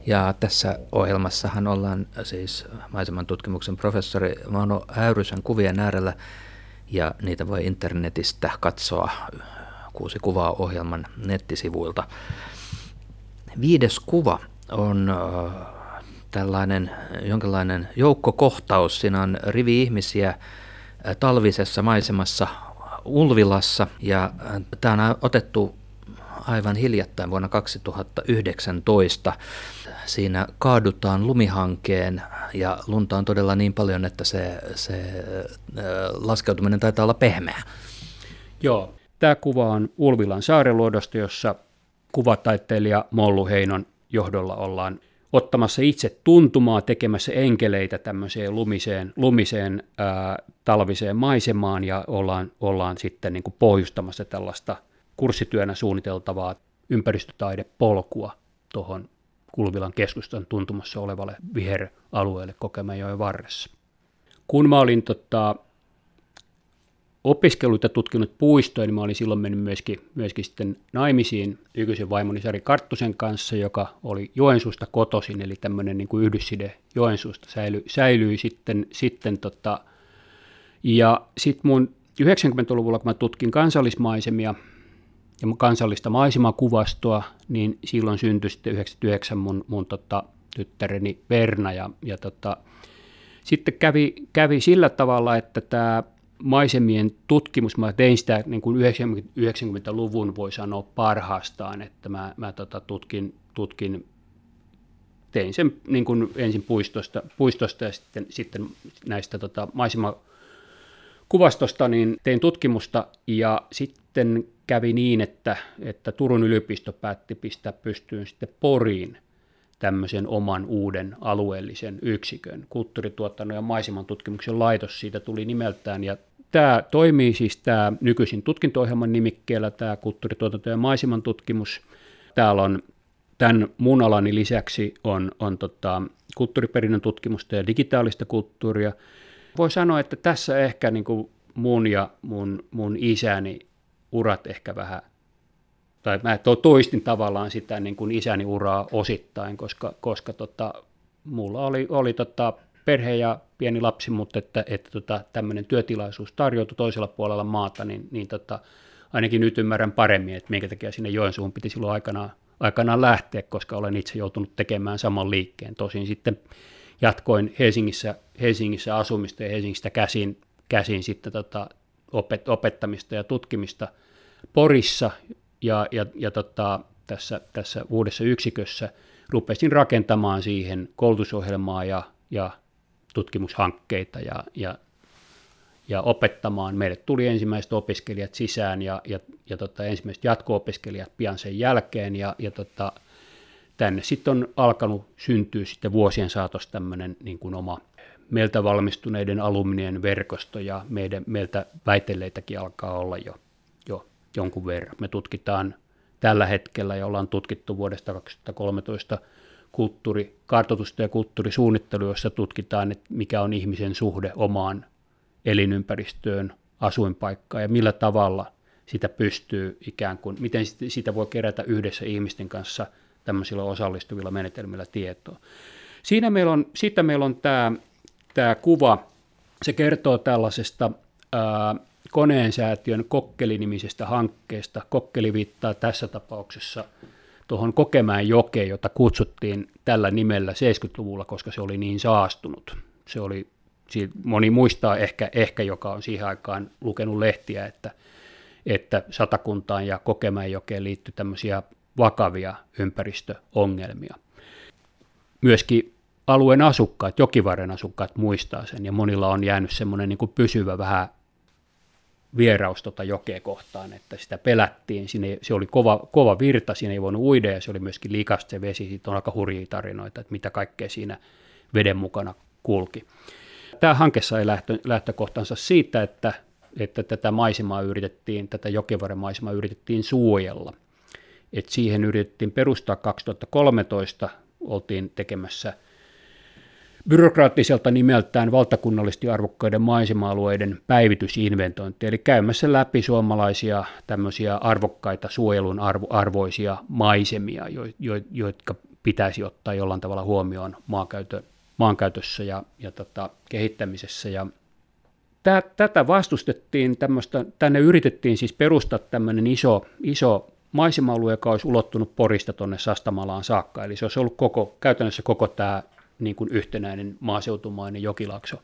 Ja tässä ohjelmassahan ollaan siis maiseman tutkimuksen professori Mano Äyrysen kuvien äärellä ja niitä voi internetistä katsoa kuusi kuvaa ohjelman nettisivuilta. Viides kuva on äh, tällainen jonkinlainen joukkokohtaus. Siinä on rivi ihmisiä äh, talvisessa maisemassa Ulvilassa ja äh, tämä on otettu aivan hiljattain vuonna 2019. Siinä kaadutaan lumihankeen ja lunta on todella niin paljon, että se, se laskeutuminen taitaa olla pehmeä.
Joo, tämä kuva on Ulvilan saareluodosta, jossa kuvataiteilija Mollu Heinon johdolla ollaan ottamassa itse tuntumaa, tekemässä enkeleitä tämmöiseen lumiseen, lumiseen ää, talviseen maisemaan ja ollaan, ollaan sitten niin kuin pohjustamassa tällaista kurssityönä suunniteltavaa ympäristötaidepolkua tuohon Kulvilan keskustan tuntumassa olevalle viheralueelle Kokemäjoen varressa. Kun mä olin tota, opiskeluita tutkinut puistoja, niin mä olin silloin mennyt myöskin, myöskin sitten naimisiin nykyisen vaimoni Sari Karttusen kanssa, joka oli Joensuusta kotoisin, eli tämmöinen niin kuin yhdysside Joensuusta säilyi, säilyi sitten, sitten tota, ja sitten mun 90-luvulla, kun mä tutkin kansallismaisemia ja kansallista maisemakuvastoa, niin silloin syntyi sitten 99 mun, mun tota, tyttäreni Verna, ja, ja tota, sitten kävi, kävi sillä tavalla, että tämä maisemien tutkimus, mä tein sitä niin kuin 90-luvun voi sanoa parhaastaan, että mä, mä tota, tutkin, tutkin, tein sen niin kuin ensin puistosta, puistosta ja sitten, sitten näistä tota, maisemakuvastosta, niin tein tutkimusta. Ja sitten kävi niin, että, että Turun yliopisto päätti pistää pystyyn sitten Poriin tämmöisen oman uuden alueellisen yksikön. Kulttuurituotannon ja maiseman tutkimuksen laitos siitä tuli nimeltään ja Tämä toimii siis tämä nykyisin tutkinto-ohjelman nimikkeellä, tämä kulttuurituotanto ja maiseman tutkimus. Täällä on tämän mun alani lisäksi on, on tota, kulttuuriperinnön tutkimusta ja digitaalista kulttuuria. Voi sanoa, että tässä ehkä niin kuin mun ja mun, mun isäni urat ehkä vähän, tai mä toistin tavallaan sitä niin kuin isäni uraa osittain, koska, koska tota, mulla oli, oli tota, perhe ja pieni lapsi, mutta että, että tota, tämmöinen työtilaisuus tarjoutui toisella puolella maata, niin, niin tota, ainakin nyt ymmärrän paremmin, että minkä takia sinne Joensuun piti silloin aikanaan, aikanaan lähteä, koska olen itse joutunut tekemään saman liikkeen. Tosin sitten jatkoin Helsingissä, Helsingissä asumista ja Helsingistä käsin, käsin sitten tota, opet, opettamista ja tutkimista Porissa ja, ja, ja tota, tässä, tässä uudessa yksikössä rupesin rakentamaan siihen koulutusohjelmaa ja, ja tutkimushankkeita ja, ja, ja opettamaan. Meille tuli ensimmäiset opiskelijat sisään ja, ja, ja tota, ensimmäiset jatko-opiskelijat pian sen jälkeen ja, ja tota, tänne sitten on alkanut syntyä sitten vuosien saatossa tämmöinen niin kuin oma meiltä valmistuneiden alumnien verkosto ja meidän, meiltä väitelleitäkin alkaa olla jo, jo jonkun verran. Me tutkitaan tällä hetkellä ja ollaan tutkittu vuodesta 2013 kulttuurikartoitusta ja kulttuurisuunnittelu, jossa tutkitaan, että mikä on ihmisen suhde omaan elinympäristöön, asuinpaikkaan ja millä tavalla sitä pystyy ikään kuin, miten sitä voi kerätä yhdessä ihmisten kanssa tämmöisillä osallistuvilla menetelmillä tietoa. Siinä meillä on, siitä meillä on tämä, tämä kuva, se kertoo tällaisesta ää, koneen säätiön kokkelinimisestä hankkeesta. Kokkeli viittaa tässä tapauksessa – tuohon Kokemään jokeen, jota kutsuttiin tällä nimellä 70-luvulla, koska se oli niin saastunut. Se oli, moni muistaa ehkä, ehkä joka on siihen aikaan lukenut lehtiä, että, että Satakuntaan ja jokeen liittyi tämmöisiä vakavia ympäristöongelmia. Myöskin alueen asukkaat, Jokivarren asukkaat muistaa sen, ja monilla on jäänyt semmoinen niin pysyvä vähän vieraus tota jokea kohtaan, että sitä pelättiin. Siinä, se oli kova, kova virta, siinä ei voinut uida ja se oli myöskin likasta se vesi. Siitä on aika hurjia tarinoita, että mitä kaikkea siinä veden mukana kulki. Tämä hanke sai lähtö, lähtökohtansa siitä, että, että tätä maisemaa yritettiin, tätä Jokevarren maisemaa yritettiin suojella. Et siihen yritettiin perustaa 2013, oltiin tekemässä – byrokraattiselta nimeltään valtakunnallisesti arvokkaiden maisema-alueiden päivitysinventointi, eli käymässä läpi suomalaisia tämmöisiä arvokkaita suojelun arvo, arvoisia maisemia, jo, jo, jotka pitäisi ottaa jollain tavalla huomioon maankäytö, maankäytössä ja, ja tota, kehittämisessä. Ja tä, tätä vastustettiin, tämmöistä, tänne yritettiin siis perustaa tämmöinen iso, iso maisema-alue, joka olisi ulottunut Porista tuonne Sastamalaan saakka, eli se olisi ollut koko, käytännössä koko tämä niin kuin yhtenäinen maaseutumainen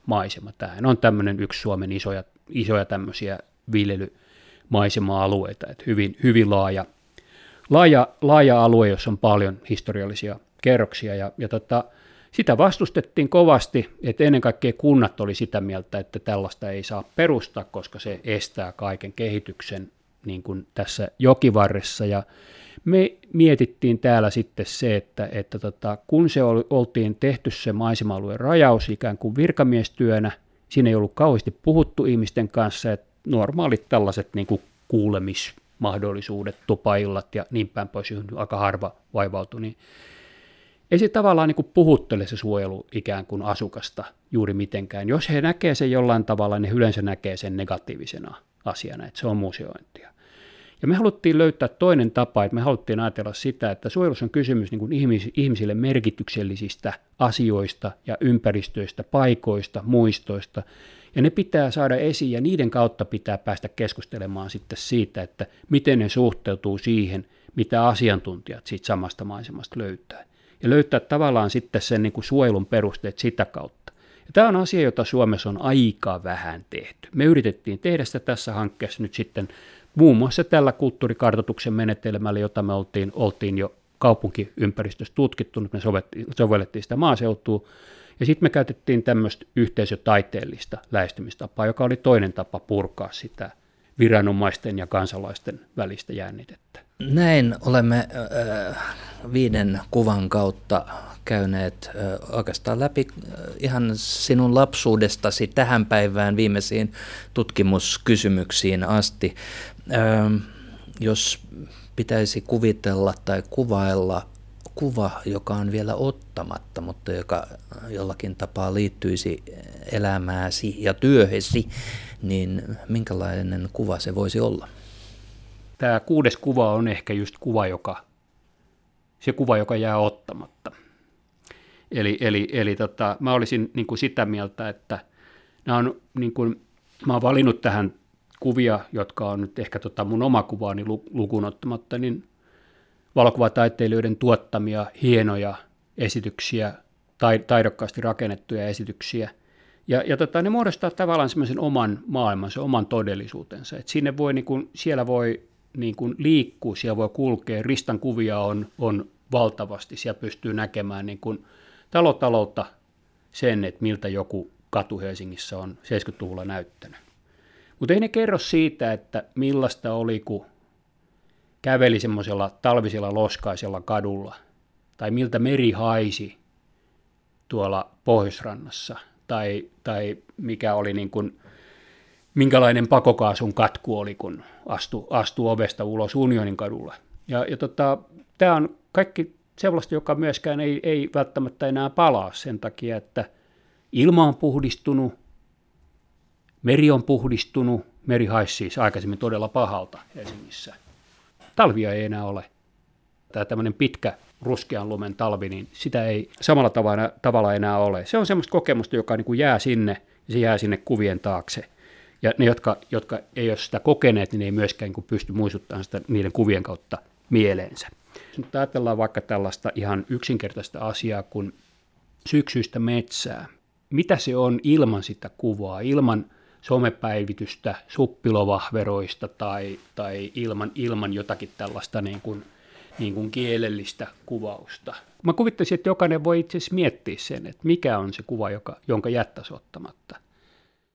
maisema. Tämähän on tämmöinen yksi Suomen isoja, isoja tämmöisiä viljelymaisema-alueita, että hyvin, hyvin laaja, laaja, laaja alue, jossa on paljon historiallisia kerroksia ja, ja tota, sitä vastustettiin kovasti, että ennen kaikkea kunnat oli sitä mieltä, että tällaista ei saa perustaa, koska se estää kaiken kehityksen niin kuin tässä jokivarressa ja Me mietittiin täällä sitten se, että, että tota, kun se oli, oltiin tehty se maisema-alueen rajaus ikään kuin virkamiestyönä, siinä ei ollut kauheasti puhuttu ihmisten kanssa, että normaalit tällaiset niin kuin kuulemismahdollisuudet, tupaillat ja niin päin pois, aika harva vaivautui, niin ei se tavallaan niin kuin puhuttele se suojelu ikään kuin asukasta juuri mitenkään. Jos he näkee sen jollain tavalla, niin yleensä näkee sen negatiivisena asiana, että se on museointia. Ja me haluttiin löytää toinen tapa, että me haluttiin ajatella sitä, että suojelussa on kysymys niin kuin ihmisille merkityksellisistä asioista ja ympäristöistä, paikoista, muistoista, ja ne pitää saada esiin ja niiden kautta pitää päästä keskustelemaan sitten siitä, että miten ne suhteutuu siihen, mitä asiantuntijat siitä samasta maisemasta löytää. Ja löytää tavallaan sitten sen niin kuin suojelun perusteet sitä kautta. Ja tämä on asia, jota Suomessa on aika vähän tehty. Me yritettiin tehdä sitä tässä hankkeessa nyt sitten muun muassa tällä kulttuurikartoituksen menetelmällä, jota me oltiin, oltiin jo kaupunkiympäristössä tutkittu, me sovellettiin sitä maaseutua, ja sitten me käytettiin tämmöistä yhteisötaiteellista lähestymistapaa, joka oli toinen tapa purkaa sitä viranomaisten ja kansalaisten välistä jännitettä.
Näin olemme äh, viiden kuvan kautta käyneet äh, oikeastaan läpi äh, ihan sinun lapsuudestasi tähän päivään viimeisiin tutkimuskysymyksiin asti. Jos pitäisi kuvitella tai kuvailla kuva, joka on vielä ottamatta, mutta joka jollakin tapaa liittyisi elämääsi ja työhesi, niin minkälainen kuva se voisi olla?
Tämä kuudes kuva on ehkä just kuva, joka, se kuva, joka jää ottamatta. Eli, eli, eli tota, mä olisin niin kuin sitä mieltä, että nämä on, niin kuin, mä olen valinnut tähän kuvia, jotka on nyt ehkä tota mun oma kuvaani lukuun ottamatta, niin valokuvataiteilijoiden tuottamia hienoja esityksiä, taidokkaasti rakennettuja esityksiä. Ja, ja tota, ne muodostaa tavallaan semmoisen oman maailmansa, oman todellisuutensa. Et sinne voi, niin kun, siellä voi niin kun liikkua, siellä voi kulkea, ristan kuvia on, on valtavasti, siellä pystyy näkemään niin kun talotaloutta sen, että miltä joku katu Helsingissä on 70-luvulla näyttänyt. Mutta ei ne kerro siitä, että millaista oli, kun käveli semmoisella talvisella loskaisella kadulla, tai miltä meri haisi tuolla Pohjoisrannassa, tai, tai mikä oli niin kuin, minkälainen pakokaasun katku oli, kun astui astu ovesta ulos Unionin kadulla. Ja, ja tota, tämä on kaikki sellaista, joka myöskään ei, ei välttämättä enää palaa sen takia, että ilma on puhdistunut, meri on puhdistunut, meri haisi siis aikaisemmin todella pahalta Helsingissä – talvia ei enää ole. Tämä tämmöinen pitkä ruskean lumen talvi, niin sitä ei samalla tavalla, tavalla enää ole. Se on semmoista kokemusta, joka niin kuin jää sinne ja se jää sinne kuvien taakse. Ja ne, jotka, jotka ei ole sitä kokeneet, niin ei myöskään niin pysty muistuttamaan sitä niiden kuvien kautta mieleensä. Nyt ajatellaan vaikka tällaista ihan yksinkertaista asiaa kuin syksyistä metsää. Mitä se on ilman sitä kuvaa, ilman – somepäivitystä suppilovahveroista tai, tai ilman, ilman jotakin tällaista niin kuin, niin kuin kielellistä kuvausta. Mä kuvittaisin, että jokainen voi itse asiassa miettiä sen, että mikä on se kuva, joka, jonka jättäisi ottamatta.